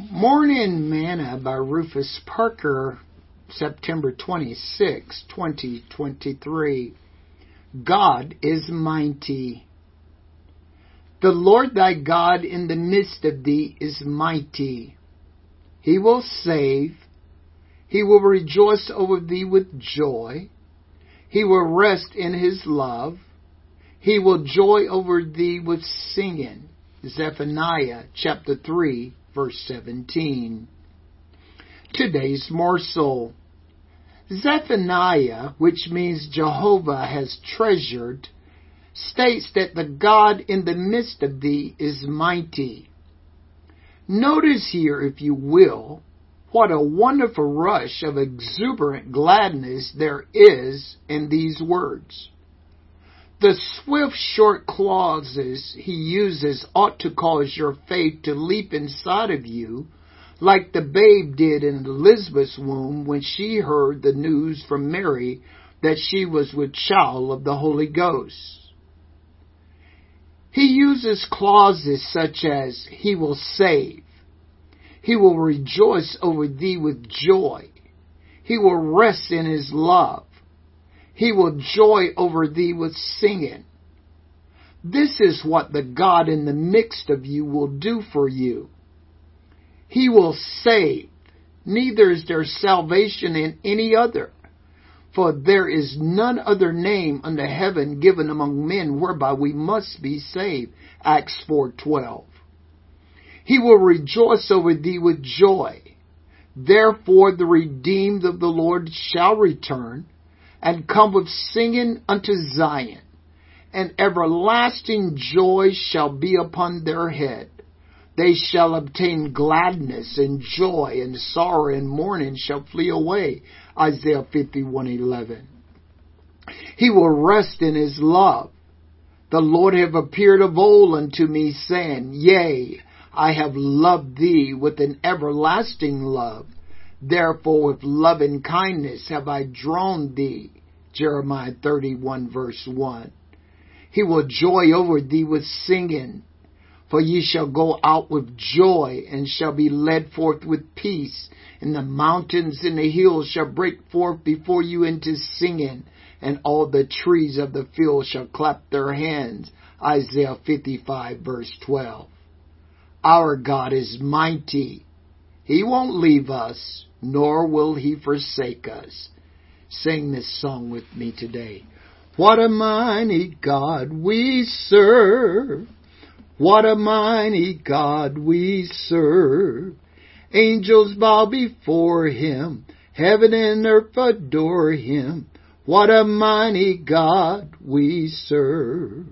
Morning Manna by Rufus Parker, September 26, 2023. God is mighty. The Lord thy God in the midst of thee is mighty. He will save. He will rejoice over thee with joy. He will rest in his love. He will joy over thee with singing. Zephaniah chapter 3 verse 17. Today's morsel. Zephaniah, which means Jehovah has treasured, states that the God in the midst of thee is mighty. Notice here, if you will, what a wonderful rush of exuberant gladness there is in these words. The swift, short clauses he uses ought to cause your faith to leap inside of you, like the babe did in Elizabeth's womb when she heard the news from Mary that she was with child of the Holy Ghost. He uses clauses such as, He will save, He will rejoice over thee with joy, He will rest in His love, he will joy over thee with singing. This is what the God in the midst of you will do for you. He will save. Neither is there salvation in any other. For there is none other name under heaven given among men whereby we must be saved. Acts 4:12. He will rejoice over thee with joy. Therefore the redeemed of the Lord shall return and come with singing unto Zion, and everlasting joy shall be upon their head. They shall obtain gladness and joy, and sorrow and mourning shall flee away. Isaiah 51:11. He will rest in his love. The Lord have appeared of old unto me, saying, Yea, I have loved thee with an everlasting love. Therefore with loving kindness have I drawn thee. Jeremiah 31 verse 1. He will joy over thee with singing. For ye shall go out with joy and shall be led forth with peace. And the mountains and the hills shall break forth before you into singing. And all the trees of the field shall clap their hands. Isaiah 55 verse 12. Our God is mighty. He won't leave us nor will he forsake us. Sing this song with me today. What a mighty God we serve. What a mighty God we serve. Angels bow before him. Heaven and earth adore him. What a mighty God we serve.